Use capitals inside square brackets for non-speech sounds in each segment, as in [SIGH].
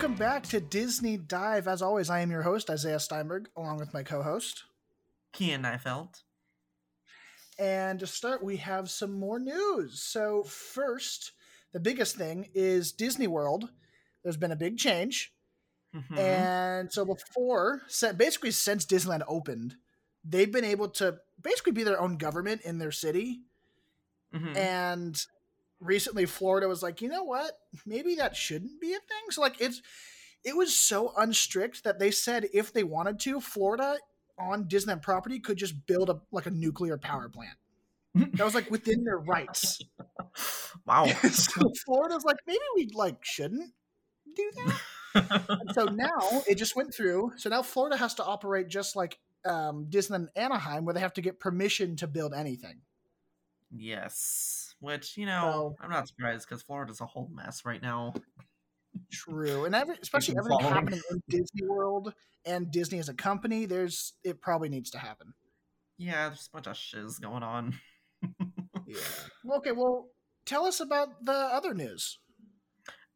Welcome back to Disney Dive. As always, I am your host, Isaiah Steinberg, along with my co host. Kian Neifeld. And to start, we have some more news. So, first, the biggest thing is Disney World. There's been a big change. Mhm. And so, before, basically, since Disneyland opened, they've been able to basically be their own government in their city. Mhm. And recently, Florida was like, you know what? Maybe that shouldn't be a thing. So, like, it's it was so unstrict that they said if they wanted to, Florida on Disneyland property could just build a like a nuclear power plant. That was like within their rights. [LAUGHS] wow. [LAUGHS] so Florida's like, maybe we like shouldn't do that. And so [LAUGHS] now it just went through. So now Florida has to operate just like um, Disneyland Anaheim, where they have to get permission to build anything. Yes. Which, you know, So- I'm not surprised because Florida's a whole mess right now. True, and every, especially everything following. happening in Disney World and Disney as a company, there's it probably needs to happen. Yeah, there's a bunch of shiz going on. Yeah. Okay. Well, tell us about the other news.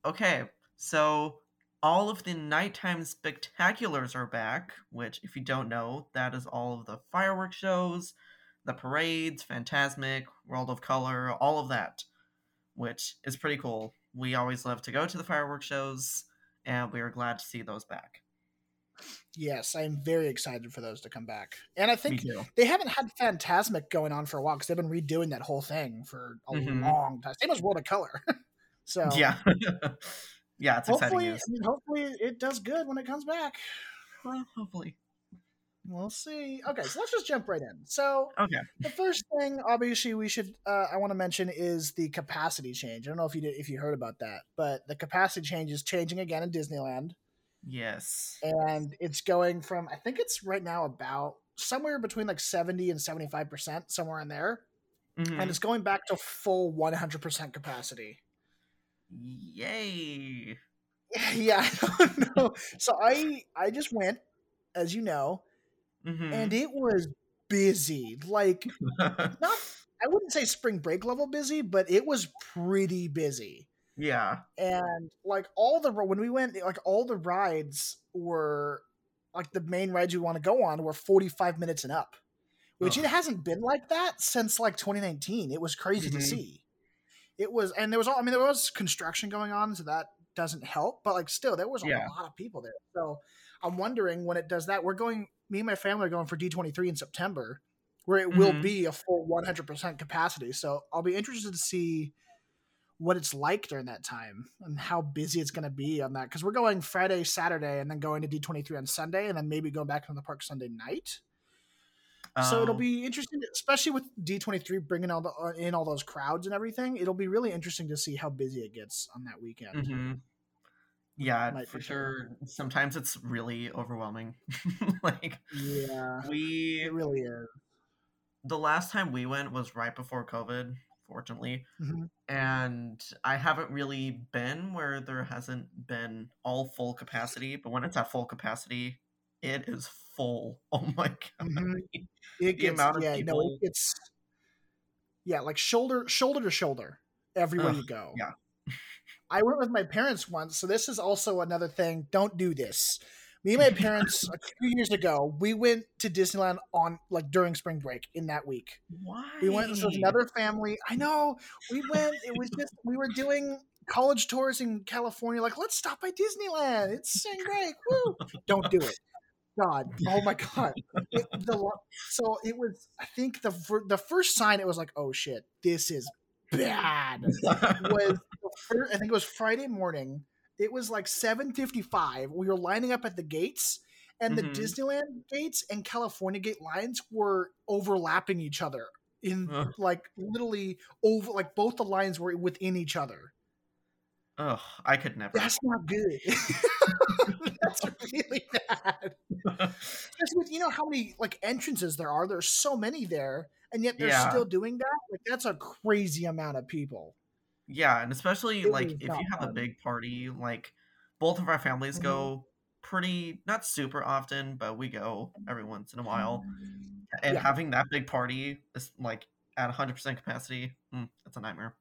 Okay, so all of the nighttime spectaculars are back, which, if you don't know, that is all of the fireworks shows, the parades, Fantasmic, World of Color, all of that, which is pretty cool. We always love to go to the fireworks shows, and we are glad to see those back. Yes, I'm very excited for those to come back. And I think they haven't had Fantasmic going on for a while because they've been redoing that whole thing for a Mhm. long time. Same as World of Color. [LAUGHS] so Yeah. [LAUGHS] yeah, it's exciting hopefully, news. I mean, hopefully it does good when it comes back. Well, hopefully. We'll see. Okay, so let's just jump right in. So Okay. the first thing, obviously, we should uh, I want to mention is the capacity change. I don't know if you did if you heard about that, but the capacity change is changing again in Disneyland. Yes. and it's going from I think it's right now about somewhere between like 70 and 75% somewhere in there Mhm. and it's going back to full 100% capacity Yay. [LAUGHS] yeah i don't know so i i just went as you know Mhm. and it was busy like not [LAUGHS] i wouldn't say spring break level busy but it was pretty busy yeah. and like all the when we went like all the rides were like the main rides you want to go on were 45 minutes and up which it hasn't been like that since like 2019 it was crazy to Mhm. see it was and there was all i mean there was construction going on so that doesn't help but like still there was a Yeah. lot of people there so i'm wondering when it does that we're going me and my family are going for d23 in september where it will Mhm. be a full 100% capacity so i'll be interested to see what it's like during that time and how busy it's going to be on that because we're going Friday, Saturday, and then going to D23 on Sunday, and then maybe going back to the park Sunday night. so it'll Oh, be interesting, especially with D23 bringing all the uh, in all those crowds and everything. It'll be really interesting to see how busy it gets on that weekend. mhm. Yeah, for sure. Sometimes it's really overwhelming. [LAUGHS] like Yeah, we it really is. the last time we went was right before COVID, fortunately. Mhm. And I haven't really been where there hasn't been all full capacity, but when it's at full capacity, it is full. [LAUGHS] Oh my god. Mhm. [LAUGHS] It The gets amount of yeah, people- it gets yeah, like shoulder shoulder to shoulder everywhere Ugh, you go. yeah. I went with my parents once, so this is also another thing. Don't do this. Me and my [LAUGHS] parents a few years ago, we went to Disneyland on like during spring break in that week. Why? We went with another family. I know we went. It was just we were doing college tours in California. Like, let's stop by Disneyland. It's spring break. Woo! Don't do it. God, oh my God. It, the, so it was. I think the the first sign it was like, oh shit, this is bad. [LAUGHS] Was the fir- I think it was Friday morning. It was like seven fifty five. We were lining up at the gates. And the Mhm. Disneyland gates and California gate lines were overlapping each other in Ugh. like literally over like both the lines were within each other. Oh, I could never. That's not good. [LAUGHS] That's really bad. [LAUGHS] Especially with you know how many like entrances there are. There's so many there, and yet they're Yeah. still doing that. Like that's a crazy amount of people. Yeah, and especially It like if you have a big party, like both of our families Mhm. go pretty not super often, but we go every once in a while. And Yeah. having that big party is like at 100% capacity, mm, it's a nightmare.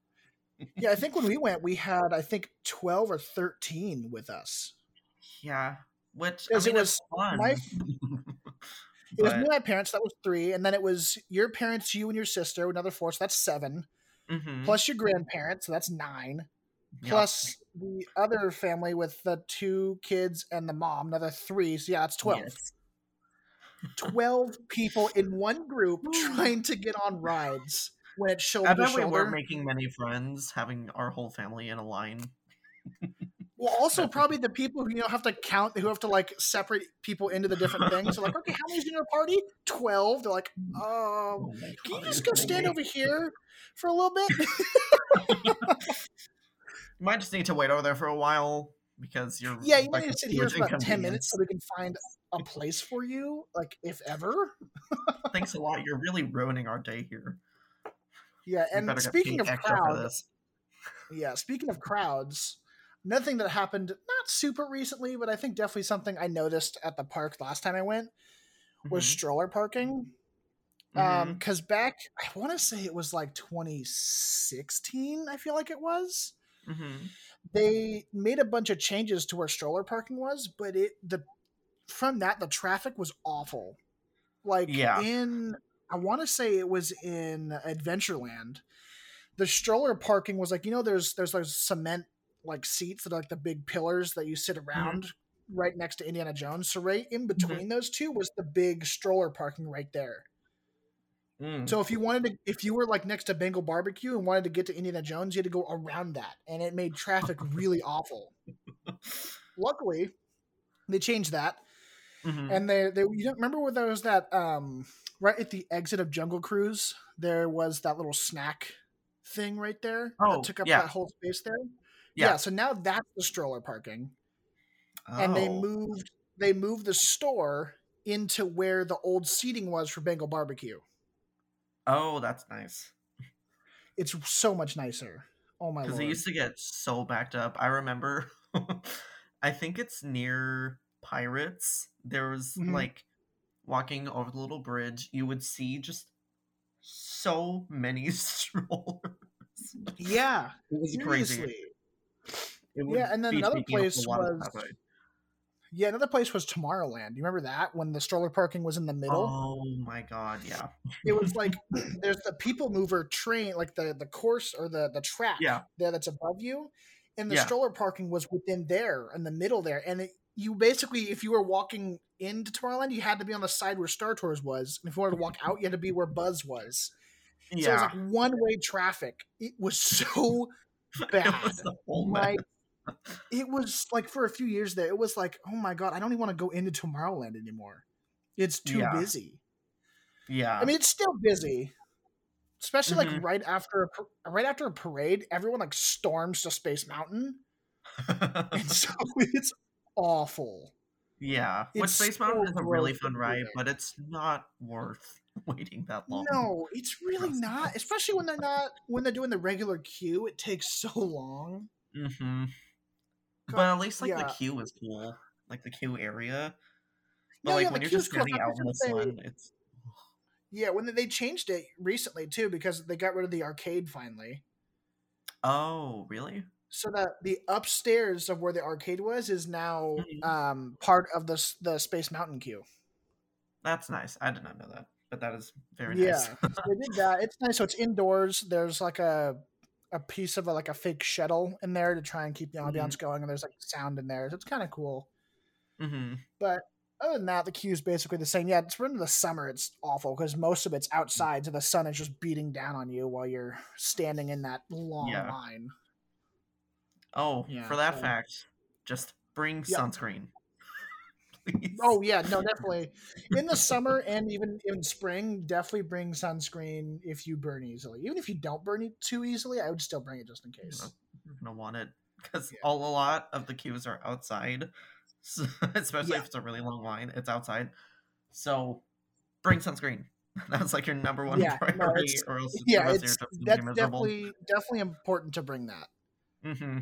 Yeah, I [LAUGHS] think when we went, we had I think twelve or thirteen with us. Yeah, which I Because it was fun. my- [LAUGHS] It was me and my parents. That was three, and then it was your parents, you and your sister, another four. So that's seven. Mhm. Plus your grandparents, so that's nine. Yeah. Plus the other family with the two kids and the mom, another three. So yeah, that's twelve. Yes. 12 people in one group [LAUGHS] trying to get on rides when it's shoulder I bet we weren't making many friends having our whole family in a line. Well, also probably the people who you know have to count, who have to like separate people into the different things. They're like, okay, how many's in your party? 12. They're like, [LAUGHS] um, Oh can you just go stand over here for a little bit? [LAUGHS] [LAUGHS] You might just need to wait over there for a while because you're yeah, you like, might need to sit here for about 10 minutes so we can find a place for you, like if ever. Thanks a lot. You're really ruining our day here. Yeah, and speaking of extra for crowd, this. yeah, speaking of crowds, another thing that happened not super recently, but I think definitely something I noticed at the park last time I went was Mhm. stroller parking. Mhm. Um, because back I want to say it was like 2016, I feel like it was. Mhm. They made a bunch of changes to where stroller parking was, but it the from that the traffic was awful. Like Yeah. in I want to say it was in Adventureland. The stroller parking was like you know there's there's those cement like seats that are like the big pillars that you sit around right next to Indiana Jones. So right in between those two was the big stroller parking right there. Mm. So if you wanted to, if you were like next to Bengal Barbecue and wanted to get to Indiana Jones, you had to go around that, and it made traffic [LAUGHS] really awful. Luckily, they changed that, Mhm. and they they you don't remember where there was that um right at the exit of Jungle Cruise, there was that little snack thing right there Oh, that took up yeah. that whole space there. Yeah. yeah, so now that's the stroller parking, and they Oh. moved they moved the store into where the old seating was for Bengal Barbecue. Oh, that's nice. It's so much nicer. Oh my Because it used to get so backed up. I remember, [LAUGHS] I think it's near Pirates. There was Mhm. like walking over the little bridge, you would see just so many [LAUGHS] strollers. yeah, It was crazy. seriously. Would Yeah, and then another taking up a place was- Yeah, another place was Tomorrowland. You remember that when the stroller parking was in the middle? Oh my god, yeah. It was [LAUGHS] like there's the people mover train, like the the course or the the track Yeah. there that's above you, and the Yeah. stroller parking was within there in the middle there. And it, you basically, if you were walking into Tomorrowland, you had to be on the side where Star Tours was, and if you wanted to walk out, you had to be where Buzz was. Yeah. So it was like one way traffic. It was [LAUGHS] so [LAUGHS] It bad. was a whole my. It was like for a few years there it was like oh my god i don't even want to go into tomorrowland anymore it's too Yeah. busy Yeah. i mean it's still busy especially Mhm. like right after a, right after a parade everyone like storms to space mountain [LAUGHS] and so [LAUGHS] it's awful yeah. Which Space so Mountain is a really fun ride, but it's not worth [LAUGHS] waiting that long. no it's really Trust not especially when they're not when they're doing the regular queue it takes so long Mm-hmm. But at least like the queue is cool, like the queue area. But No, like yeah, when you're just standing out in the sun, it's yeah when they- changed it recently too because they got rid of the arcade finally oh really? so that the upstairs of where the arcade was is now Mhm. um, part of the the Space Mountain queue. That's nice. I did not know that, but that is very Yeah, nice. so they did that. It's nice. So it's indoors. There's like a a piece of a, like a fake shuttle in there to try and keep the Mhm. ambiance going, and there's like sound in there. So it's kind of cool. hmm But other than that, the queue is basically the same. Yeah, it's in the summer. It's awful because most of it's outside, so the sun is just beating down on you while you're standing in that long Yeah. line. Oh, Yeah, for that so- fact, just bring sunscreen. Please. Oh [LAUGHS] yeah, no, definitely. In the summer and even in spring, definitely bring sunscreen if you burn easily. Even if you don't burn it too easily, I would still bring it just in case. you're gonna want it because Yeah. all a lot of the queues are outside, [LAUGHS] so, especially Yeah. if it's a really long line. It's outside, so bring sunscreen. [LAUGHS] That's like your number one Yeah, priority, it's- or else Yeah, it's of your trip's gonna that's miserable. definitely definitely important to bring that. hmm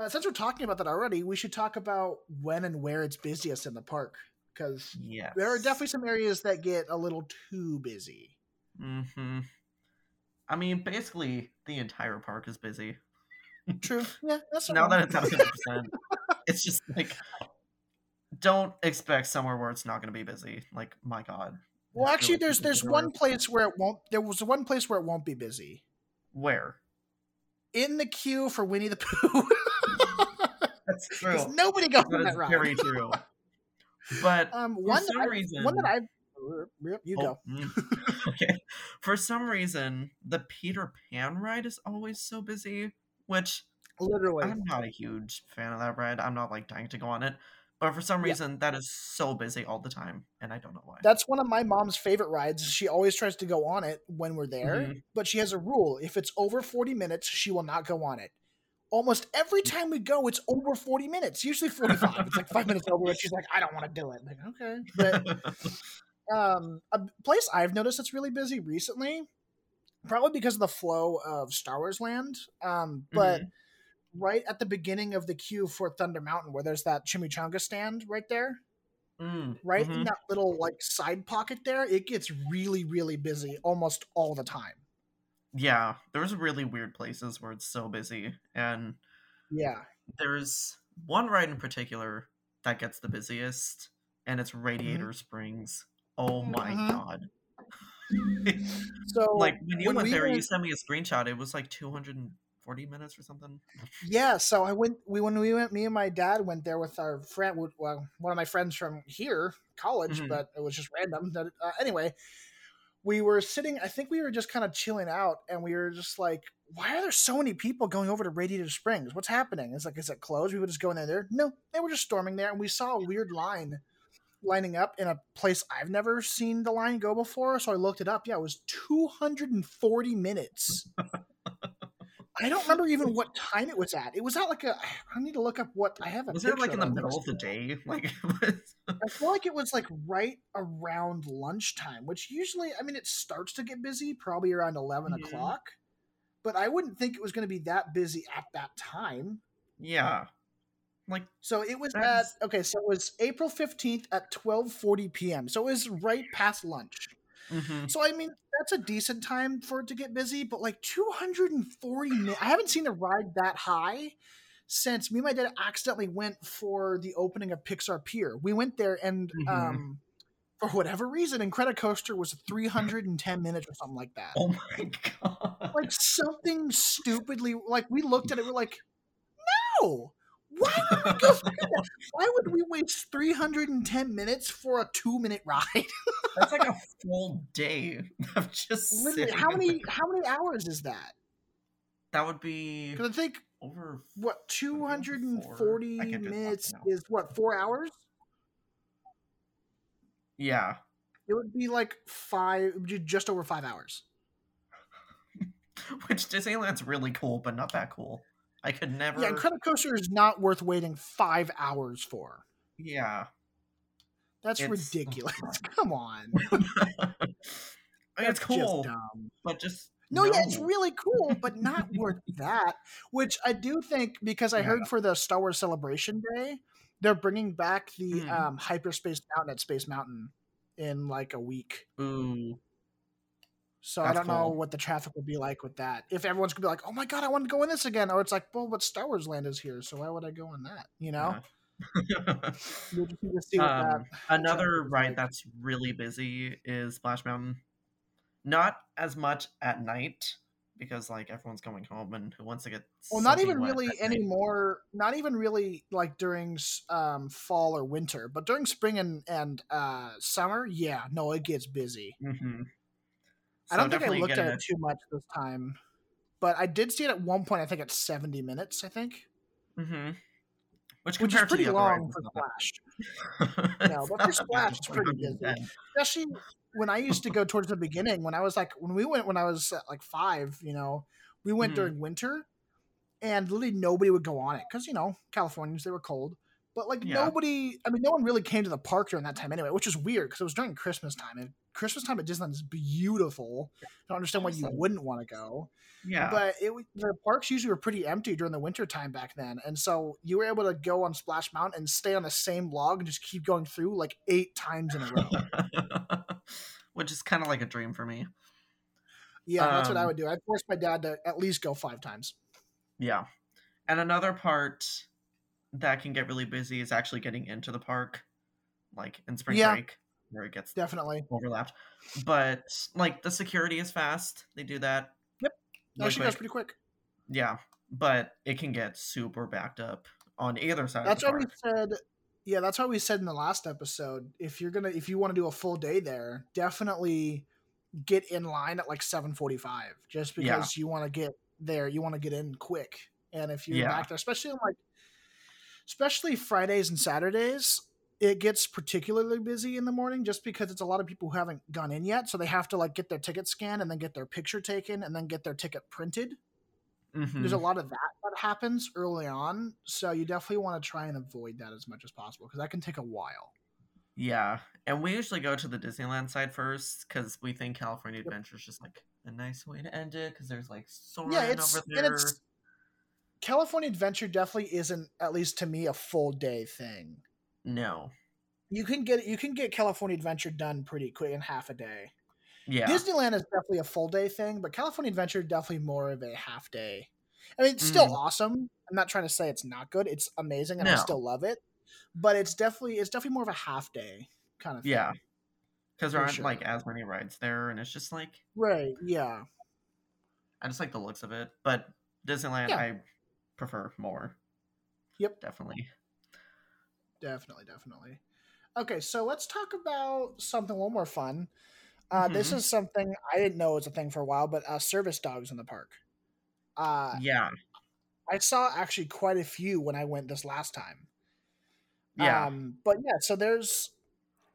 Uh, since we're talking about that already, we should talk about when and where it's busiest in the park because Yes. there are definitely some areas that get a little too busy. hmm I mean, basically, the entire park is busy. True. [LAUGHS] Yeah, that's now that it's at 100%, it's just like don't expect somewhere where it's not going to be busy. Like my god. Well, I feel actually, there's there's one place where it won't. There was one place where it won't be busy. where In the queue for Winnie the Pooh. [LAUGHS] that's [LAUGHS] true. nobody goes That on that ride. very true. But [LAUGHS] Um, for one that some I, reason, one that I. Yep, You Oh, go. mm. [LAUGHS] okay. For some reason, the Peter Pan ride is always so busy, which Literally. I'm not a huge fan of that ride. I'm not like dying to go on it. But for some Yeah. reason, that is so busy all the time, and I don't know why. That's one of my mom's favorite rides. She always tries to go on it when we're there, Mhm. but she has a rule. If it's over 40 minutes, she will not go on it. Almost every time we go, it's over 40 minutes, usually 45. it's like five minutes over, and she's like, I don't want to do it. I'm like, okay. But [LAUGHS] um, a place I've noticed that's really busy recently, probably because of the flow of Star Wars Land. Um, but right at the beginning of the queue for Thunder Mountain, where there's that chimichanga stand right there, Mm, right in mhm. that little like side pocket there, it gets really, really busy almost all the time. Yeah, there's really weird places where it's so busy, and Yeah. there's one ride in particular that gets the busiest, and it's Radiator Springs. Oh my Mhm. god! [LAUGHS] So like when you when went we there, you sent me a screenshot. It was like 240 minutes or something. Yeah, so I went. We when we went, me and my dad went there with our friend. Well, one of my friends from here, college, Mhm. but it was just random. That uh, anyway, we were sitting. I think we were just kind of chilling out, and we were just like, "Why are there so many people going over to Radiator Springs? What's happening?" It's like, "Is it closed?" We would just go in there. there. No, they were just storming there, and we saw a weird line lining up in a place I've never seen the line go before. So I looked it up. Yeah, it was 240 minutes. I don't remember even what time it was at. It was at like a. I need to look up what I have. A Was it like in the middle of the day? [LAUGHS] Like, [LAUGHS] it was- I feel like it was like right around lunchtime, which usually, I mean, it starts to get busy probably around 11 Mhm. o'clock, but I wouldn't think it was going to be that busy at that time. yeah, like So it was That's- at okay. So it was April fifteenth at twelve forty p.m. So it was right past lunch. mhm. So I mean, that's a decent time for it to get busy. But like two hundred and forty minutes, I haven't seen a ride that high since me and my dad accidentally went for the opening of Pixar Pier. We went there and Mhm. um, for whatever reason, Incredicoaster was three hundred and ten minutes or something like that. [LAUGHS] oh my god! Like something stupidly like we looked at it, we're like, no. Why would we go? [LAUGHS] that? Why would we waste 310 minutes for a two minute ride? [LAUGHS] That's like a full day of just Literally, how many how many hours is that? That would be Because I think over. what 240 I can do the math minutes is what four hours? Yeah, It would be like five, it would be just over five hours. [LAUGHS] which Disneyland's really cool, but not that cool. I could never. Yeah, coaster is not worth waiting five hours for. yeah. That's It's- ridiculous. [LAUGHS] Come on, [LAUGHS] I mean, That's it's cool, Just but just No, yeah, it's really cool, but not worth [LAUGHS] that. Which I do think because I Yeah. heard for the Star Wars Celebration Day, they're bringing back the Mhm. um, Hyperspace Mountain at Space Mountain in like a week. Ooh, So I don't know what the traffic will be like with that. If everyone's gonna be like, "Oh my god, I want to go in this again," or it's like, "Well, but Star Wars Land is here, so why would I go in that?" You know, yeah. we'll just need to [LAUGHS] see what that. Um, another ride that's really busy is Splash Mountain. Not as much at night because like everyone's going home and who wants to get Well, not even really at night. anymore. Not even really like during um, fall or winter, but during spring and and uh, summer, yeah, no, it gets busy. Mhm. I don't think I looked at it too much this time, but I did see it at one point. I think at seventy minutes. I think, Mhm. Which, which is pretty long [LAUGHS] for it's not that- Splash. No, but for Splash, it's pretty busy. Especially when I used to go towards the beginning. When I was like, when we went when I was like five, you know, we went Mhm. during winter, and literally nobody would go on it because you know Californians they were cold. But like Yeah. nobody, I mean, no one really came to the park during that time anyway, which is weird because it was during Christmas time, and Christmas time at Disneyland is beautiful. I don't understand why you wouldn't want to go. Yeah. But it the parks usually were pretty empty during the winter time back then, and so you were able to go on Splash Mountain and stay on the same log and just keep going through like eight times in a row. [LAUGHS] Which is kind of like a dream for me. yeah, that's what I Um, would do. I'd force my dad to at least go five times. Yeah. And another part that can get really busy is actually getting into the park, like in spring Yeah. break, where it gets Definitely. overlapped. But like the security is fast; they do that. Yep. really Actually, goes pretty quick. Yeah, but it can get super backed up on either side. That's why we said. Yeah, that's why we said in the last episode. If you're gonna, if you want to do a full day there, definitely get in line at like seven forty-five, just Yeah. because you want to get there. You want to get in quick, and if you're Yeah. back there, especially on like, especially Fridays and Saturdays, it gets particularly busy in the morning, just because it's a lot of people who haven't gone in yet, so they have to like get their ticket scanned and then get their picture taken and then get their ticket printed. Mm-hmm. There's a lot of that that happens early on. So you definitely want to try and avoid that as much as possible because that can take a while. Yeah, and we usually go to the Disneyland side first because we think California Adventure is just like a nice way to end it because there's like Soarin' yeah it's over and there. it's california adventure definitely isn't at least to me a full day thing No, you can get you can get california adventure done pretty quick in half a day yeah, disneyland is definitely a full day thing but california adventure definitely more of a half day i mean it's still Mhm. awesome i'm not trying to say it's not good it's amazing and i still love it but it's definitely it's definitely more of a half day kind of thing. yeah, because there aren't sure. like as many rides there, and it's just like right yeah I just like the looks of it. But Disneyland, Yeah. I prefer more. Yep. definitely. Definitely, definitely. Okay, so let's talk about something a little more fun. Uh, This Mhm. is something I didn't know was a thing for a while, but uh, service dogs in the park. Uh, Yeah, I saw actually quite a few when I went this last time. yeah, Um, but yeah, so there's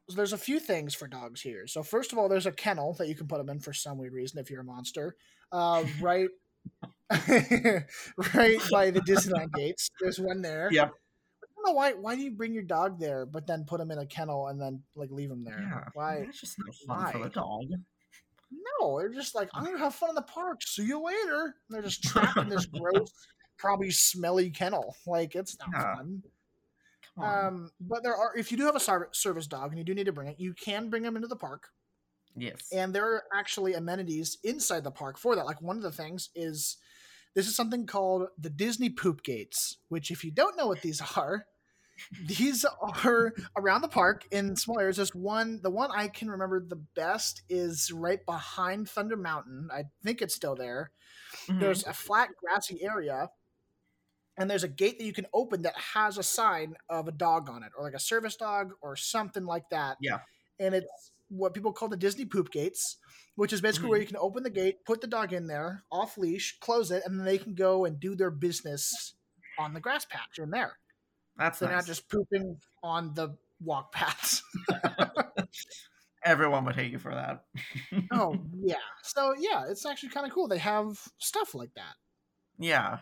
there's a few things for dogs here. So first of all, there's a kennel that you can put them in for some weird reason if you're a monster. Uh, [LAUGHS] right, [LAUGHS] right by the Disneyland gates. There's one there. Yep. I don't know why. Why do you bring your dog there, but then put him in a kennel and then like leave him there? yeah. Why? That's just not fun for the dog. No, they're just like I'm gonna have fun in the park. See you later. And they're just [LAUGHS] trapped in this gross, probably smelly kennel. Like it's not Yeah. fun. Um, but there are if you do have a ser- service dog and you do need to bring it, you can bring them into the park, yes. and there are actually amenities inside the park for that. Like one of the things is this is something called the Disney Poop Gates, which if you don't know what these are, these are around the park in small areas. There's one, the one I can remember the best is right behind Thunder Mountain. I think it's still there. Mhm. There's a flat grassy area, and there's a gate that you can open that has a sign of a dog on it, or like a service dog or something like that. Yeah. And it's what people call the Disney Poop Gates, which is basically where Mhm. you can open the gate, put the dog in there, off leash, close it, and then they can go and do their business on the grass patch in there. That's They're nice. not just pooping on the walk paths. [LAUGHS] Everyone would hate you for that. [LAUGHS] oh [LAUGHS] yeah. So yeah, it's actually kind of cool. They have stuff like that. yeah,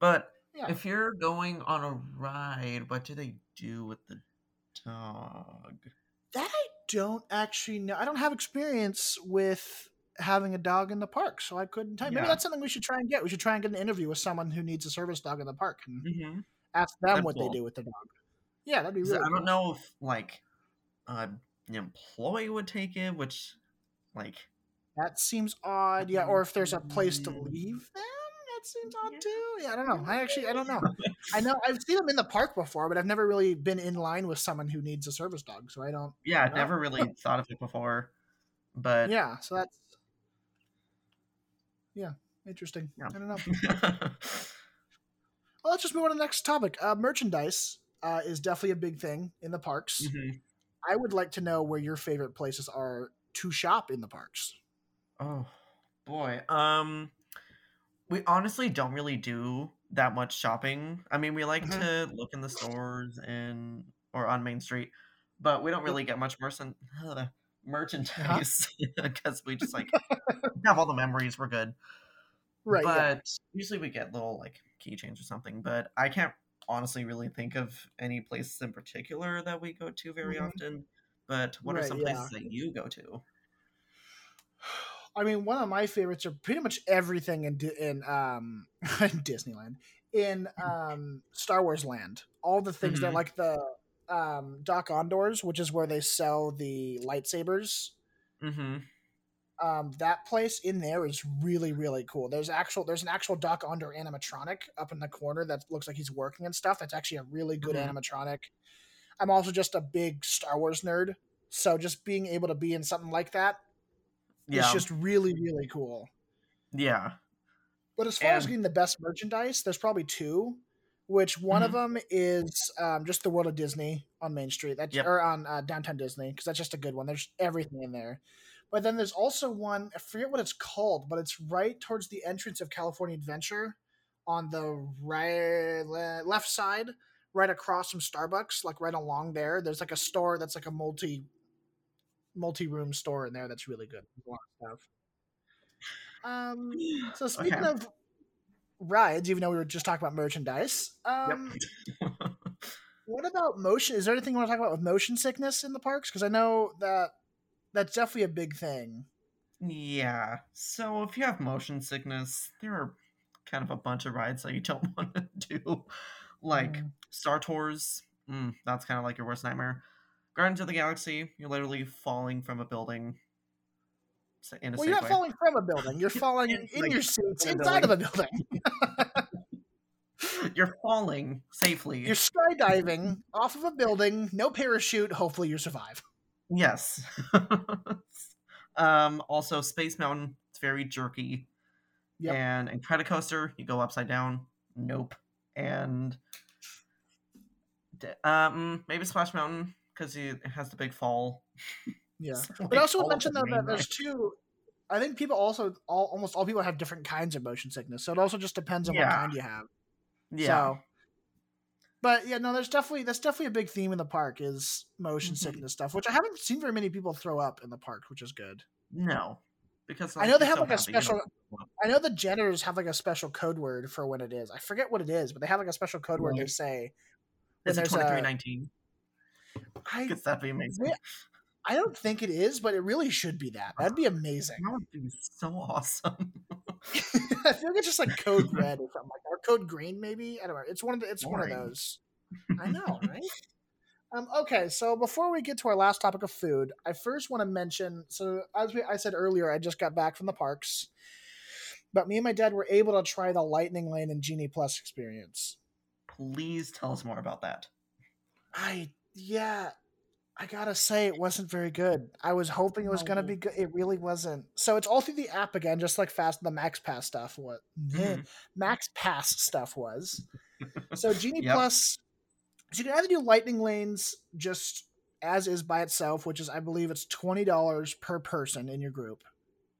but Yeah. if you're going on a ride, what do they do with the dog? That I don't actually know. I don't have experience with having a dog in the park, so I couldn't tell you. Maybe that's something we should try and get. We should try and get an interview with someone who needs a service dog in the park and Mm-hmm. ask them That'd what cool. they do with the dog. Yeah, that'd be really I cool. don't know if like uh, an employee would take it, which like That seems odd. Yeah, or if there's a place to Mm. leave them, that seems odd Yeah. too. Yeah, I don't know. I actually I don't know. [LAUGHS] I know I've seen them in the park before, but I've never really been in line with someone who needs a service dog, so I don't. yeah, know. never really [LAUGHS] thought of it before. But Yeah, so that's yeah, interesting. Yeah. I don't know. [LAUGHS] Well, let's just move on to the next topic. Uh, merchandise uh, is definitely a big thing in the parks. Mhm. I would like to know where your favorite places are to shop in the parks. Oh boy. Um we honestly don't really do that much shopping. I mean, we like Mhm. to look in the stores and or on Main Street, but we don't really get much merchan- Uh-huh. merchandise [LAUGHS] because we just like [LAUGHS] have all the memories. We're good. Right. but yeah. usually we get little like keychains or something. But I can't honestly really think of any places in particular that we go to very Mhm. often. But what are Right, some yeah. places that you go to? I mean, one of my favorites are pretty much everything in in um [LAUGHS] Disneyland, in um Star Wars Land. All the things that Mhm. like the um Dok-Ondar's, which is where they sell the lightsabers. Mm-hmm. um, that place in there is really really cool. There's actual there's an actual Dok-Ondar animatronic up in the corner that looks like he's working and stuff. That's actually a really good Mhm. animatronic. I'm also just a big Star Wars nerd, so just being able to be in something like that is Yeah. just really really cool. yeah. But as far as getting the best merchandise, there's probably two. Which one of them is um, just the World of Disney on Main Street, that's Yep. or on uh, Downtown Disney, because that's just a good one. There's everything in there. But then there's also one I forget what it's called, but it's right towards the entrance of California Adventure, on the right le- left side, right across from Starbucks, like right along there. There's like a store that's like a multi multi room store in there that's really good. A lot of stuff. Um, so [SIGHS] speaking Okay. of rides, even though we were just talking about merchandise, um, [LAUGHS] what about motion? Is there anything you want to talk about with motion sickness in the parks? Because I know that that's definitely a big thing. Yeah. So if you have motion sickness, there are kind of a bunch of rides that you don't [LAUGHS] want to do. Like Mm. Star Tours, mm, that's kind of like your worst nightmare. Guardians of the Galaxy, you're literally falling from a building. In a Well, you're not way. falling from a building; you're [LAUGHS] falling In, in like, your in inside of a building. [LAUGHS] [LAUGHS] You're falling safely. You're skydiving off of a building, no parachute. Hopefully, you survive. Yes. um, also, Space Mountain, it's very jerky. Yep. And Incredicoaster, you go upside down. Nope. And um, maybe Splash Mountain because it has the big fall. [LAUGHS] Yeah, So, but like, also mention though that there's two. I think people also all almost all people have different kinds of motion sickness, so it also just depends on what kind you have. Yeah. So, but yeah, no, there's definitely that's definitely a big theme in the park is motion Mhm. sickness stuff, which I haven't seen very many people throw up in the park, which is good. No. Because I know they have so like a happy, you don't special. throw up. I know the janitors have like a special code word for when it is. I forget what it is, but they have like a special code word they Right. say. Is it there's a- 2319? I Because that'd be amazing. I don't think it is, but it really should be that. That'd be amazing. That would be so awesome. [LAUGHS] I feel like it's just like code [LAUGHS] red or something like that, or code green maybe. I don't know. It's one of the, it's one of those. [LAUGHS] I know, right? Um, okay, so before we get to our last topic of food, I first want to mention. So as we, I said earlier, I just got back from the parks, but me and my dad were able to try the Lightning Lane and Genie Plus experience. Please tell us more about that. I yeah, I gotta say it wasn't very good. I was hoping it was gonna be good. It really wasn't. So it's all through the app again, just like fast the Max Pass stuff. What Mhm. [LAUGHS] Max Pass stuff was. So [LAUGHS] Genie Yep. Plus, so you can either do Lightning Lanes just as is by itself, which is I believe it's twenty dollars per person in your group.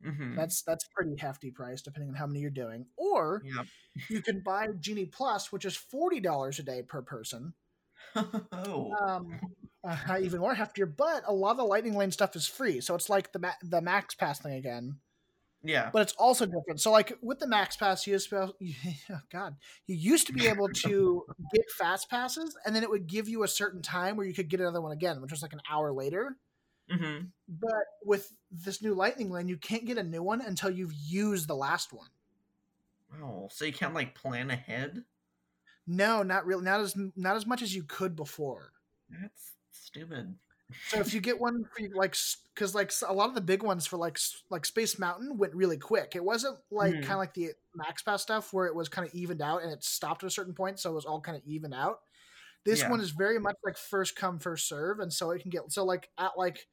Mhm. That's that's pretty hefty price depending on how many you're doing. Or Yep. you can buy Genie Plus, which is forty dollars a day per person. Oh. um, uh, even more heftier. But a lot of the Lightning Lane stuff is free, so it's like the ma- the Max Pass thing again. yeah. But it's also different. So like with the Max Pass, you used to, [LAUGHS] oh God, you used to be able to [LAUGHS] get fast passes, and then it would give you a certain time where you could get another one again, which was like an hour later. hmm But with this new Lightning Lane, you can't get a new one until you've used the last one. Oh, so you can't like plan ahead? No, not really. Not as not as much as you could before. That's stupid. So if you get one for like, because like a lot of the big ones for like like Space Mountain went really quick. It wasn't like Mhm. kind of like the Max Pass stuff where it was kind of evened out and it stopped at a certain point, so it was all kind of evened out. This Yeah. one is very much like first come first serve, and so it can get so like at like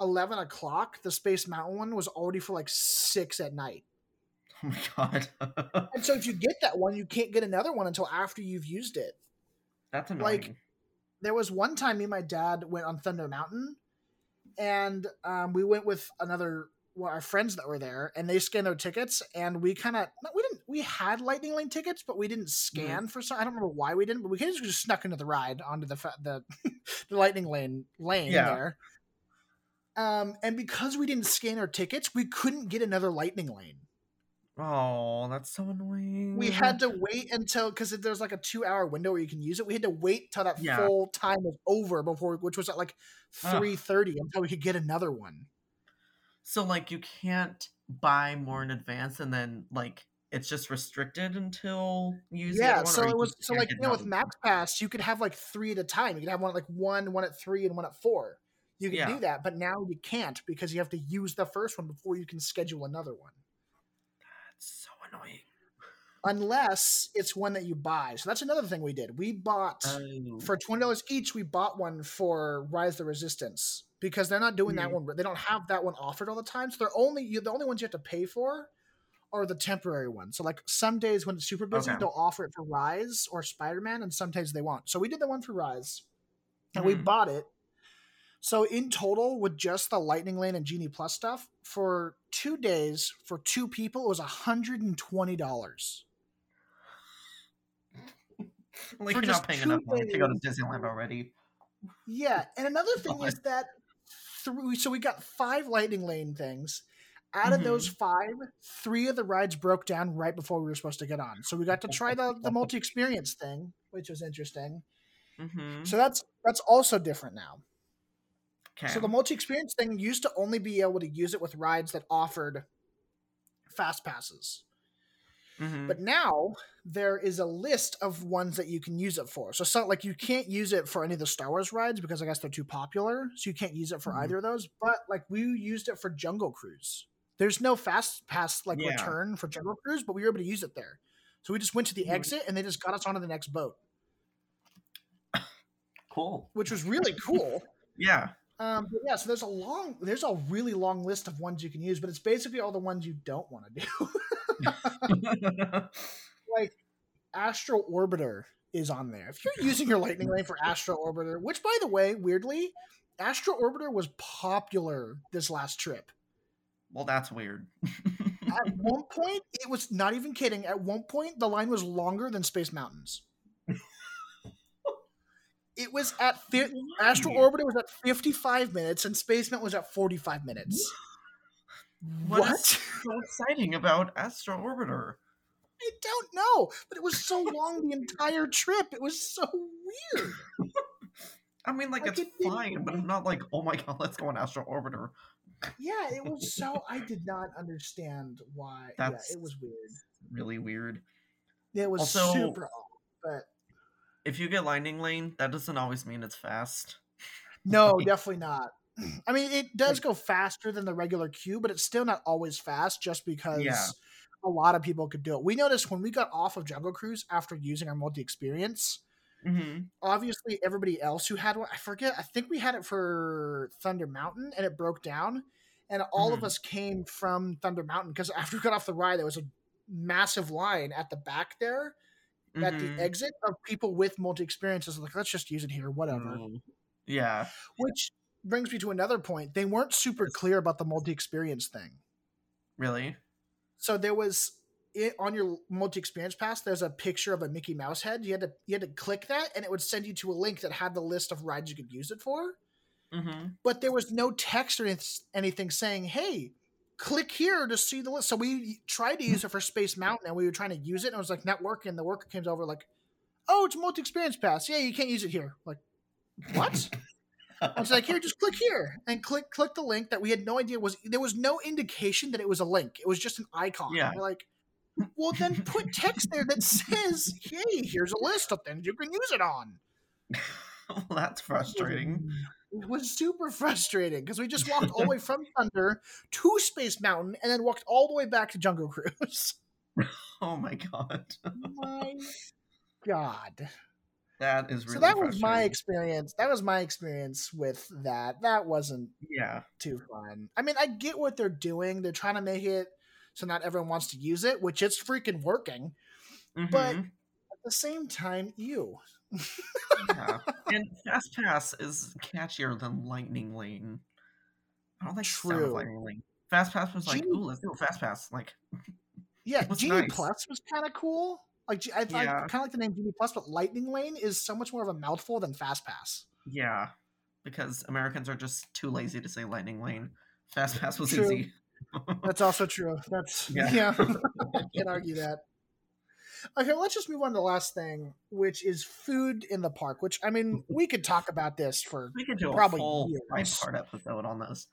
eleven o'clock, the Space Mountain one was already for like six at night. Oh [LAUGHS] my god. And so if you get that one, you can't get another one until after you've used it. That's annoying. like, there was one time me and my dad went on Thunder Mountain, and um, we went with another well, our friends that were there, and they scanned their tickets, and we kind of we didn't we had Lightning Lane tickets, but we didn't scan for some. I don't remember why we didn't, but we kind of just snuck into the ride onto the fa- the [LAUGHS] the Lightning Lane lane Yeah. there. Um, and because we didn't scan our tickets, we couldn't get another Lightning Lane. Oh, that's so annoying. we had to wait until because there's like a two hour window where you can use it. We had to wait till that Yeah. full time was over before, which was at like three thirty until we could get another one. So like you can't buy more in advance and then like it's just restricted until you use yeah, one, so it was so like you know with? Max Pass you could have like three at a time. You could have one at like one, one at three, and one at four. you can Yeah. do that, but now you can't because you have to use the first one before you can schedule another one. That's so annoying. Unless it's one that you buy. So that's another thing we did. We bought Oh. for twenty dollars each. We bought one for Rise the Resistance because they're not doing that Mhm. one. They don't have that one offered all the time. So they're only you. The only ones you have to pay for are the temporary ones. So like some days when it's super busy, Okay. they'll offer it for Rise or Spider Man, and sometimes they won't. So we did the one for Rise, and we Mhm. bought it. So in total, with just the Lightning Lane and Genie Plus stuff, for two days for two people, it was hundred and twenty dollars. like you're not paying enough money to go to. Disneyland already. Yeah, and another thing is [LAUGHS] that through so we got five lightning lane things. Out of those five, three of the rides broke down right before we were supposed to get on. So we got to try the, the multi experience thing, which was interesting. Mm-hmm. So that's that's also different now. Okay. So the multi experience thing used to only be able to use it with rides that offered fast passes. Mhm. But now there is a list of ones that you can use it for. So, so like you can't use it for any of the Star Wars rides because I guess they're too popular. So you can't use it for Mhm. either of those. But like we used it for Jungle Cruise. There's no fast pass like Yeah. return for Jungle Cruise, but we were able to use it there. So we just went to the Mhm. exit and they just got us onto the next boat, [COUGHS] cool. which was really cool. [LAUGHS] Yeah. Um, but yeah, so there's a long, there's a really long list of ones you can use, but it's basically all the ones you don't want to do. [LAUGHS] [LAUGHS] like Astro Orbitor is on there. If you're using your Lightning Lane for Astro Orbitor, which by the way, weirdly, Astro Orbitor was popular this last trip. well, that's weird. At [LAUGHS] one point, it was not even kidding. At one point, the line was longer than Space Mountains. It was at fi- Astro Why? Orbiter was at 55 minutes and Space Mountain was at 45 minutes. What What? is [LAUGHS] so exciting about Astro Orbitor? I don't know, but it was so long the entire trip. It was so weird. [LAUGHS] I mean, like, Like, it's it fine, but I'm not like, oh my god, let's go on Astro Orbitor. Yeah, it was so. [LAUGHS] I did not understand why. That's- yeah, it was weird. Really weird. It was Also- super odd. But If you get Lightning Lane, that doesn't always mean it's fast. [LAUGHS] no, definitely not. [CLEARS THROAT] I mean, it does go faster than the regular queue, but it's still not always fast just because Yeah. a lot of people could do it. We noticed when we got off of Jungle Cruise after using our multi experience, Mm-hmm. obviously everybody else who had one, I forget, I think we had it for Thunder Mountain and it broke down. And all of Mhm. us came from Thunder Mountain because after we got off the ride, there was a massive line at the back there at the exit of people with multi experiences. Like, let's just use it here, whatever. Yeah. Which brings me to another point. They weren't super clear about the multi experience thing. Really? So there was it, on your multi experience pass. There's a picture of a Mickey Mouse head. You had to you had to click that, and it would send you to a link that had the list of rides you could use it for. Mm-hmm. But there was no text or anything saying, "Hey, click here to see the list." So we tried to hmm. use it for Space Mountain, and we were trying to use it, and it was like not working. The worker came over like, "Oh, it's multi experience pass. Yeah, you can't use it here." Like, what? I was like, here, just click here and click click the link that we had no idea was there was no indication that it was a link. It was just an icon. Yeah. We're like, well then put text there that says, hey, here's a list of things you can use it on. [LAUGHS] well, that's frustrating. Hmm. It was super frustrating because we just walked all the way from Thunder to Space Mountain and then walked all the way back to Jungle Cruise. [LAUGHS] Oh my god. my God. That is really so that was my experience. That was my experience with that. That wasn't Yeah. too fun. I mean, I get what they're doing. They're trying to make it so not everyone wants to use it, which it's freaking working. But Mhm. at the same time, you. Yeah. And Fast Pass is catchier than Lightning Lane. I don't like the sound of True. Lightning Lane. Fast Pass was like, Genie- ooh, let's do a Fast Pass. Like, Yeah, [LAUGHS] Genie nice. Plus was kind of cool. Like I, Yeah. kind of like the name Genie Plus, but Lightning Lane is so much more of a mouthful than Fast Pass. yeah. Because Americans are just too lazy to say Lightning Lane. [LAUGHS] Fast Pass was True. easy. That's also true. That's [LAUGHS] Yeah. yeah. Can't argue that. Okay, let's just move on to the last thing, which is food in the park. Which I mean, [LAUGHS] we could talk about this for We could do a Probably full years. five part episode on this.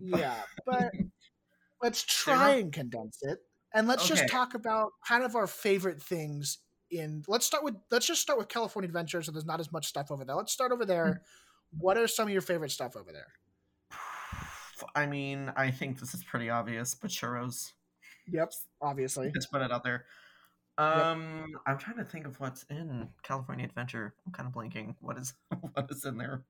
Yeah, but [LAUGHS] let's try and condense it, and let's just talk about kind of our favorite things. In let's start with let's just start with California Adventure, so there's not as much stuff over there. Let's start over there. Mm-hmm. what are some of your favorite stuff over there? [SIGHS] I mean, I think this is pretty obvious, but churros. Yep, obviously. Let's put it out there. Um, I'm trying to think of what's in California Adventure. I'm kind of blanking. What is [LAUGHS] what is in there?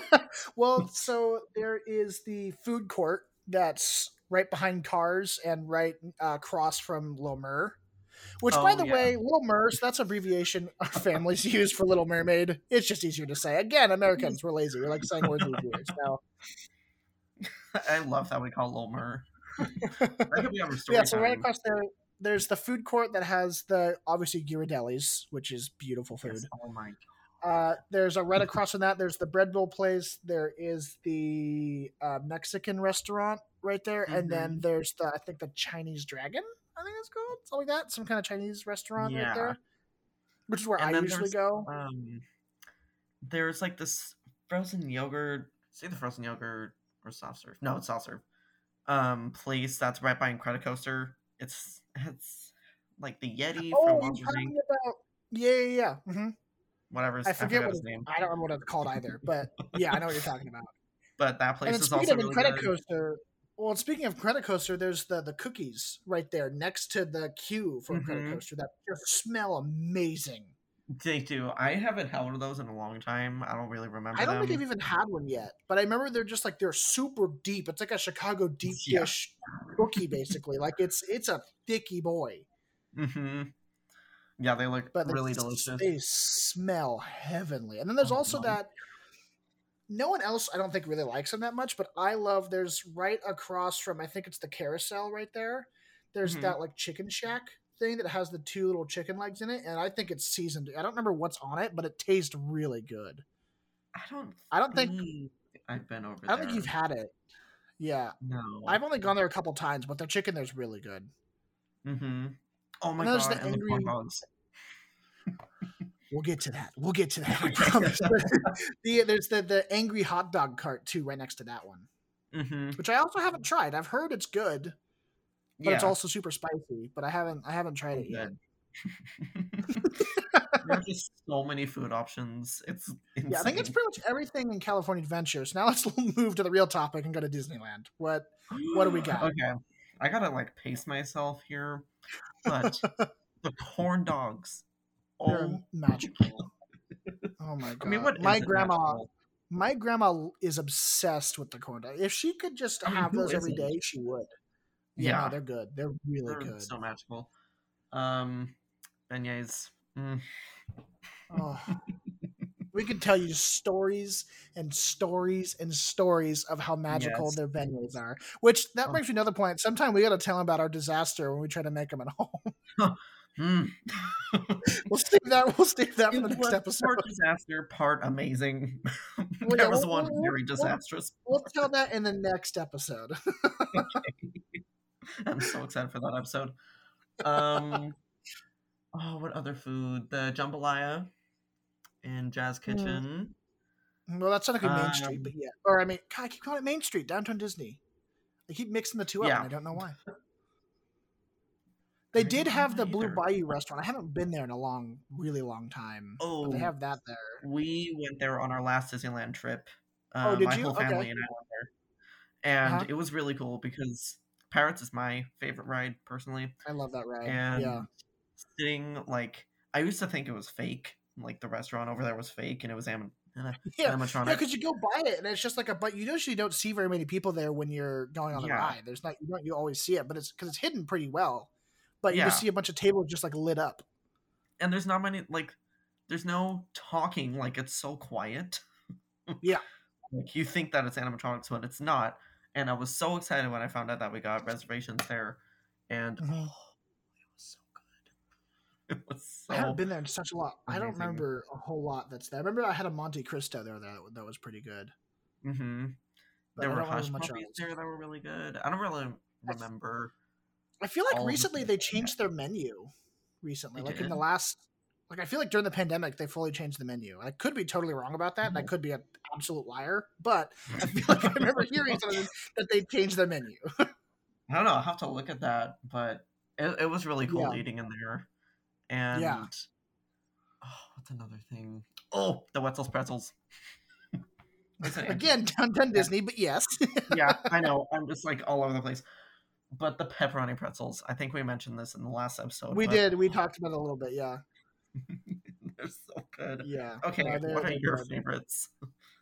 [LAUGHS] well, so there is the food court that's right behind Cars and right uh, across from Little Mer. Which, Oh, by the yeah. way, Little Mer, that's abbreviation [LAUGHS] our families use for Little Mermaid. It's just easier to say. Again, Americans, we're lazy. We're like saying words easier. So, I love that we call Lil Mer. That could be our story yeah, so right across there, there's the food court that has the obviously Ghirardelli's, which is beautiful food. Yes, Oh my Uh, there's a right [LAUGHS] across from that. There's the bread bowl place. There is the uh, Mexican restaurant right there, and then there's the I think the Chinese Dragon. I think it's called something like that. Some kind of Chinese restaurant right there, which is where And I usually go. Um, there's like this frozen yogurt. Say the frozen yogurt or soft serve. No, it's soft serve. Um, place that's right by Incredicoaster. It's it's like the Yeti Oh, from you're talking about yeah, yeah, yeah. hmm Whatever. I forget what his name. I don't remember what it's called either, but yeah, I know what you're talking about. [LAUGHS] But that place and is also of really Credit good. Coaster, well, speaking of Credit Coaster, there's the the cookies right there next to the queue for Credit Mhm. Coaster that just smell amazing. They do. I haven't had one of those in a long time. I don't really remember I don't them. think I've even had one yet, but I remember they're just like they're super deep. It's like a Chicago deep Yeah. dish cookie, basically. like it's it's a thicky boy, Mm-hmm. Yeah, they look but really it's- delicious. They smell heavenly. And then there's Oh, also no. that. No one else, I don't think, really likes them that much, but I love. There's right across from, I think it's the carousel right there. There's Mhm. that like chicken shack thing that has the two little chicken legs in it, and I think it's seasoned. I don't remember what's on it, but it tastes really good. I don't. I don't think I've been over I don't there. think you've had it. Yeah, No. I've only gone there a couple times, but their chicken there's really good. Mm-hmm. Oh my And there's god! the and the angry- corn dogs. We'll get to that. We'll get to that. I [LAUGHS] promise. [LAUGHS] The, there's the the angry hot dog cart too, right next to that one, Mm-hmm. which I also haven't tried. I've heard it's good, but Yeah. it's also super spicy. But I haven't I haven't tried oh, it yet. [LAUGHS] There's just so many food options. It's insane. Yeah, I think it's pretty much everything in California Adventures. Now let's [LAUGHS] move to the real topic and go to Disneyland. What? what do we [GASPS] got? Okay, I gotta like pace myself here, but [LAUGHS] the corn dogs. They're Oh, magical. Oh my god! I mean, what? my grandma, magical? my grandma is obsessed with the corn dog. If she could just I mean, have those every isn't? day, she would. Yeah, Yeah. they're good. They're really They're good. so magical. Um, beignets. Mm. Oh. [LAUGHS] we could tell you stories and stories and stories of how magical Yes. their beignets are. Which that Oh. brings me to another point. Sometime we got to tell them about our disaster when we try to make them at [LAUGHS] home. Mm. [LAUGHS] We'll save that. We'll save that for the next episode. Part disaster, part amazing. Well, there yeah, was we'll- one we'll- very disastrous. We'll tell that in the next episode. [LAUGHS] I'm so excited for that episode. Um, oh, what other food? The jambalaya in Jazz Hmm. Kitchen. well, that's not technically Main Street, Um, but yeah. Or I mean, God, I keep calling it Main Street, Downtown Disney. I keep mixing the two up, Yeah. and I don't know why. [LAUGHS] They I did have the Blue. Bayou restaurant. I haven't been there in a long, really long time. but Oh, they have that there. we went there on our last Disneyland trip. Oh, Uh, did my you? whole Okay. and I went there, and Uh-huh. it was really cool because Pirates is my favorite ride personally, I love that ride. and yeah. sitting like I used to think it was fake, like the restaurant over there was fake, and it was uh, [LAUGHS] Yeah. animatronic. Yeah, because you go by it and it's just like a but you usually don't see very many people there when you're going on the Yeah. ride. There's not you don't you always see it, but it's because it's hidden pretty well. But you just see a bunch of tables just like lit up. and there's not many like there's no talking like it's so quiet Yeah. [LAUGHS] like you think that it's animatronics but it's not and i was so excited when i found out that we got reservations there and Mhm. oh it was so good [LAUGHS] it was so I haven't been there in such a lot. I don't remember a whole lot that's there. I remember I had a Monte Cristo there that that was pretty good. hmm But there I were hush much puppies there that were really good i don't really remember I feel like the recently they changed their menu. Recently, They like in the last, like I feel like during the pandemic they fully changed the menu. I could be totally wrong about that, and I Mhm. could be an absolute liar. But I [LAUGHS] feel like I remember hearing something that they changed the menu. [LAUGHS] i don't know i'll have to look at that but it, it was really cool Yeah. eating in there and oh what's another thing oh the wetzel's pretzels [LAUGHS] Again, done, done Disney, but yes. yeah, I know. I'm just like all over the place. But the pepperoni pretzels, I think we mentioned this in the last episode. we but did. We talked about it a little bit. Yeah. [LAUGHS] They're so good. Yeah. Okay, they're- what are your favorites?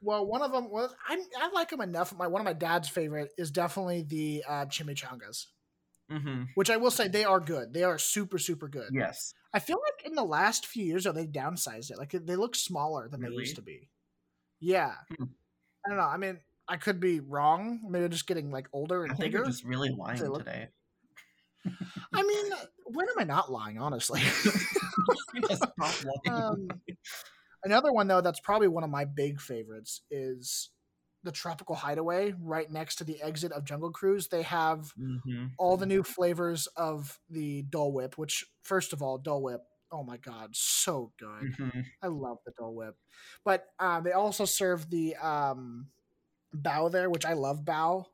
Well, one of them was I. I like them enough. My one of my dad's favorite is definitely the uh, chimichangas, Mm-hmm. which I will say they are good. They are super super good. Yes. I feel like in the last few years, though, they downsized it. Like they look smaller than they used to be. Yeah. Hmm. I don't know. I mean, I could be wrong. Maybe they're just getting like older I and think bigger. just really lying look- today. I mean, when am I not lying? Honestly. [LAUGHS] Just stop [LAUGHS] lying. um, another one though that's probably one of my big favorites is the Tropical Hideaway right next to the exit of Jungle Cruise. They have Mhm. all the new flavors of the Dole Whip, which first of all, Dole Whip, oh my god, so good. Mhm. I love the Dole Whip. But um, they also serve the um, bao there, which I love bao.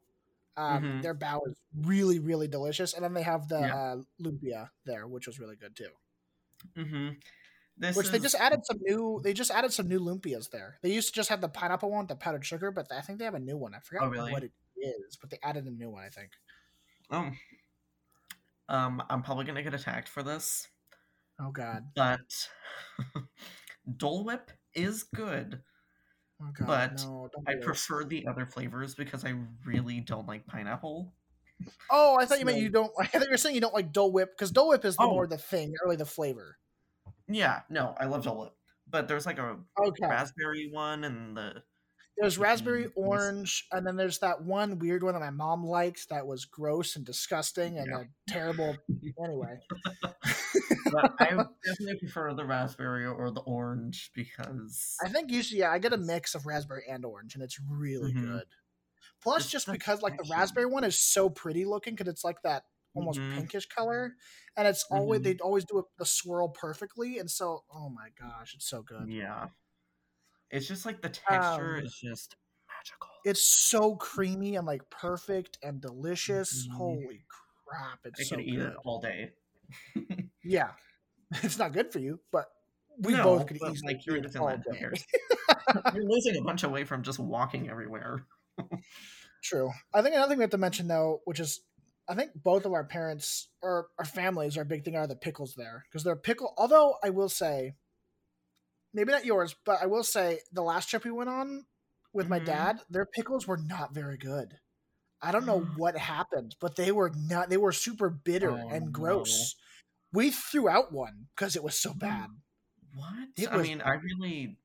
Um, Mhm. Their bao is really, really delicious. And then they have the Yeah. uh, lumpia there, which was really good too. Mhm. This Which they just added some new. They just added some new lumpias there. They used to just have the pineapple one, the powdered sugar, but I think they have a new one. I forgot Oh, really? what it is, but they added a new one. I think. Oh. Um, I'm probably gonna get attacked for this, Oh God. but [LAUGHS] Dole Whip is good. Oh God. But no, I prefer the other flavors because I really don't like pineapple. Oh, I thought you meant you don't. [LAUGHS] I thought you were saying you don't like Dole Whip because Dole Whip is the Oh. more the thing, not really the flavor. Yeah, no, I love Dole Whip, but there's like a Okay. raspberry one and the There's raspberry orange, and then there's that one weird one that my mom liked that was gross and disgusting and Yeah. a terrible. Anyway, but I [LAUGHS] definitely prefer the raspberry or the orange because I think usually yeah, I get a mix of raspberry and orange, and it's really Mhm. good. Plus, It's just because like the raspberry one is so pretty looking, because it's like that almost Mhm. pinkish color, and it's always Mhm. they always do it the swirl perfectly, and so oh my gosh, it's so good. yeah, it's just like the texture Um, is just magical. It's so creamy and like perfect and delicious. Mhm. Holy crap, it's I so could eat good. it all day. Yeah, [LAUGHS] [LAUGHS] it's not good for you, but we No, both could but, easily like you're eat all day. [LAUGHS] you're losing a bunch of weight from just walking everywhere. True. I think another thing we have to mention though, which is I think both of our parents or our families are a big thing are the pickles there because they're pickle. Although I will say, maybe not yours, but I will say the last trip we went on with my Mhm. dad, their pickles were not very good. I don't know what happened, but they were not. They were super bitter Oh, and gross. We threw out one because it was so bad. What? It I was mean, I really,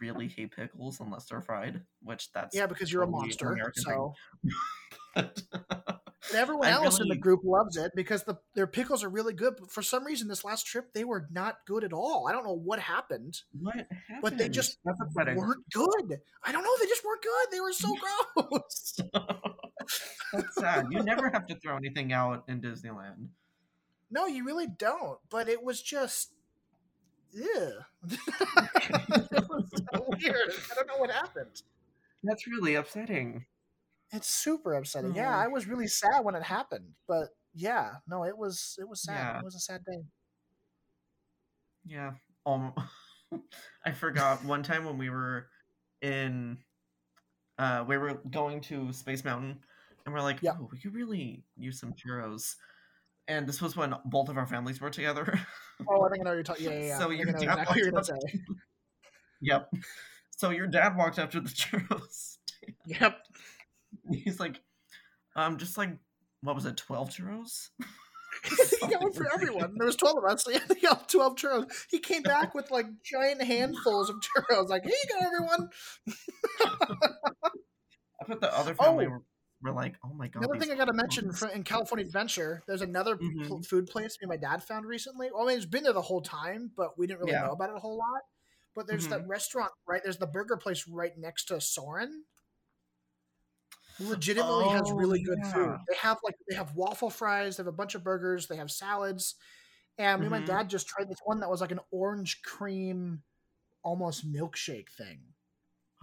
really hate pickles unless they're fried, which that's Yeah, because you're a monster. American So thing. [LAUGHS] But And everyone I else in the group loves it because the their pickles are really good. But for some reason, this last trip they were not good at all. I don't know what happened, what happened? but they just weren't good. I don't know. They just weren't good. They were so [LAUGHS] gross. [LAUGHS] that's sad. You never have to throw anything out in Disneyland. no, you really don't. But it was just, yeah, [LAUGHS] it was so weird. I don't know what happened. That's really upsetting. It's super upsetting. Yeah, Oh. I was really sad when it happened. But yeah, no, it was it was sad. Yeah. It was a sad day. Yeah. Um, [LAUGHS] I forgot one time when we were in, uh, we were going to Space Mountain, and we're like, Yeah. oh, we could really use some churros. And this was when both of our families were together. Oh, I think I know you're talking. Yeah, yeah, yeah. So I your dad exactly walked [LAUGHS] yep. So your dad walked up to the [LAUGHS] churros. Yep. [LAUGHS] He's like, um, just like, what was it, 12 churros? he got one for [LAUGHS] everyone. There was twelve of us, so [LAUGHS] yeah, he got twelve churros. He came back with like giant handfuls of churros. Like, here you go, everyone. I put the other family Oh. were, were like, oh my god. Another thing I got to mention in California Adventure, there's another pl- Mhm. food place me and my dad found recently. Well, I mean, it's been there the whole time, but we didn't really Yeah. know about it a whole lot. But there's that restaurant right. There's the burger place right next to Soarin'. Legitimately has Oh, really good food. They have like they have waffle fries. They have a bunch of burgers. They have salads. And me and my dad just tried this one that was like an orange cream, almost milkshake thing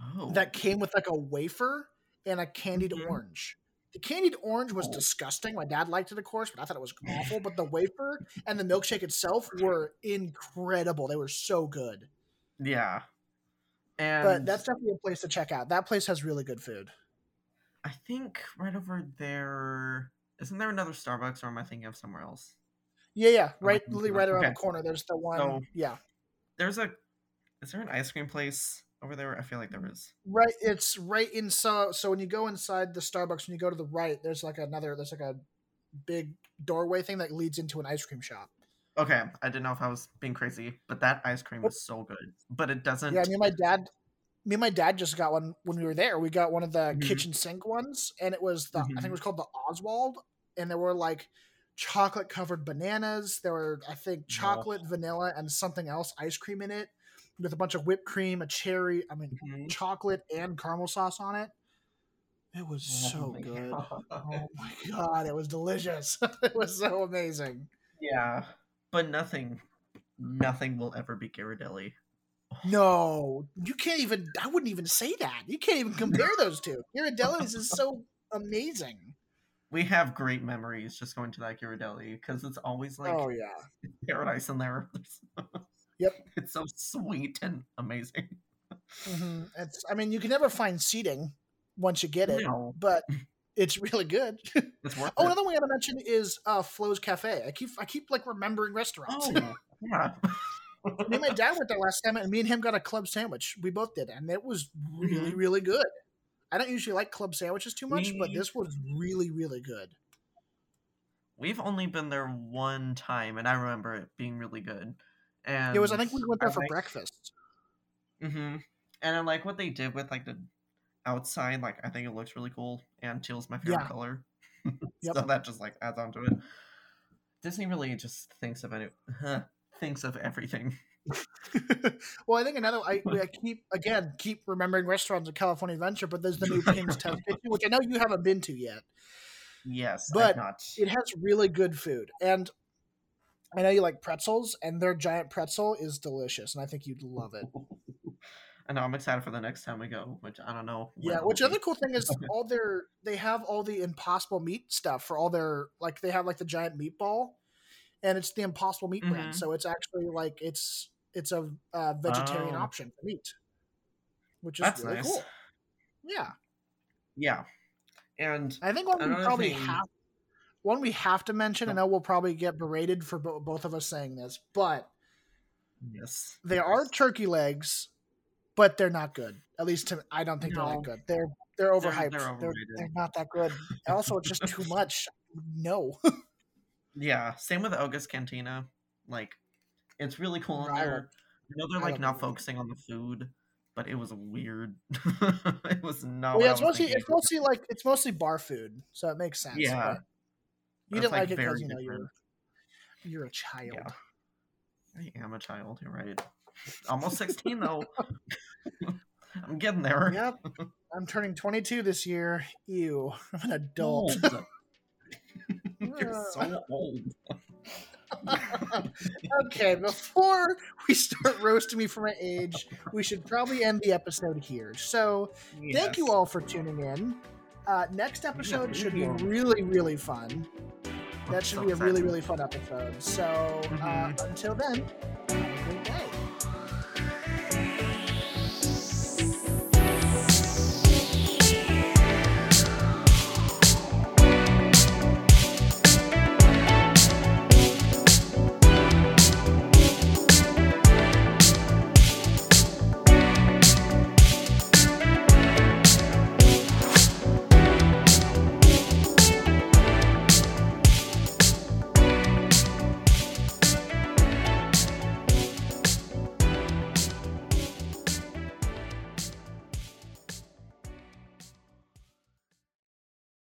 Oh. that came with like a wafer and a candied Mhm. orange. The candied orange was Oh. disgusting. My dad liked it, of course, but I thought it was awful. But the [LAUGHS] wafer and the milkshake itself were incredible. They were so good. Yeah. And but that's definitely a place to check out. That place has really good food. I think right over there isn't there another Starbucks or am I thinking of somewhere else? Yeah, yeah, right, literally right around okay. the corner. There's the one. So- yeah, There's a is there an ice cream place over there? I feel like there is. right. It's right inside. So when you go inside the Starbucks, when you go to the right, there's like another. There's like a big doorway thing that leads into an ice cream shop. Okay, I didn't know if I was being crazy, but that ice cream What- is so good. But it doesn't Yeah, me and my dad. Me and my dad just got one when we were there. We got one of the Mhm. kitchen sink ones, and it was the I think it was called the Oswald, and there were like chocolate covered bananas. There were I think chocolate, vanilla, and something else ice cream in it, with a bunch of whipped cream, a cherry. I mean, Mhm. chocolate and caramel sauce on it. It was Oh so good. God. Oh my god, it was delicious. [LAUGHS] it was so amazing. Yeah, but nothing, nothing will ever be Ghirardelli. No, you can't even. I wouldn't even say that. You can't even [LAUGHS] compare those two. Ghirardelli's is so amazing. We have great memories just going to that Ghirardelli because it's always like oh yeah, [LAUGHS] paradise in there. [LAUGHS] Yep. It's so sweet and amazing. hmm it's. I mean, you can never find seating once you get it, No, but it's really good. it's worth oh, it. another one I gotta mention is uh, Flo's Cafe. I keep I keep like remembering restaurants. Oh, yeah. Me and my dad went there last time, and me and him got a club sandwich. We both did, and it was really, really good. I don't usually like club sandwiches too much, but this was really, really good. We've only been there one time, and I remember it being really good. And it was. I think we went there I for like- breakfast. Mm-hmm. And I like what they did with like the outside. Like I think it looks really cool, and teal's my favorite Yeah. color. [LAUGHS] Yep. so that just like adds on to it. Disney really just thinks of it. Thinks of everything. [LAUGHS] well, I think another. I, [LAUGHS] I keep again keep remembering restaurants at California Adventure, but there's the new [LAUGHS] King's Test Kitchen, which I know you haven't been to yet. Yes, But. It has really good food, and I know you like pretzels, and their giant pretzel is delicious, and I think you'd love it. I know I'm excited for the next time we go, which I don't know. Yeah, which other cool thing is all their they have all the impossible meat stuff for all their like they have like the giant meatball, and it's the impossible meat Mhm. brand, so it's actually like it's it's a uh, vegetarian Oh. option for meat, which is That's really nice. cool. Yeah, Yeah, and I think one we probably thing- have one we have to mention. I know we'll probably get berated for bo- both of us saying this, but yes, they are turkey legs, but they're not good. At least to, I don't think they're No. that good. They're they're overhyped. they're They're, they're, overrated. not that good. Also, it's just too much. No. [LAUGHS] Yeah, same with Oga's Cantina. Like, it's really cool I there. I know they're like not focusing on the food, but it was weird. [LAUGHS] it was not. well, yeah, it's mostly it's mostly like it's mostly bar food, so it makes sense. Yeah. you didn't like, like it because you know different. you're you're a child. Yeah. I am a child. You're right. Almost sixteen though. [LAUGHS] I'm getting there. Yep. I'm turning 22 this year. Ew. [LAUGHS] I'm an adult. [LAUGHS] You're so old. [LAUGHS] okay, before we start roasting me for my age, we should probably end the episode here. So, thank you all for tuning in. Uh, next episode thank should be really, really fun. That should so be a really, really fun episode. So, uh, Mhm. until then,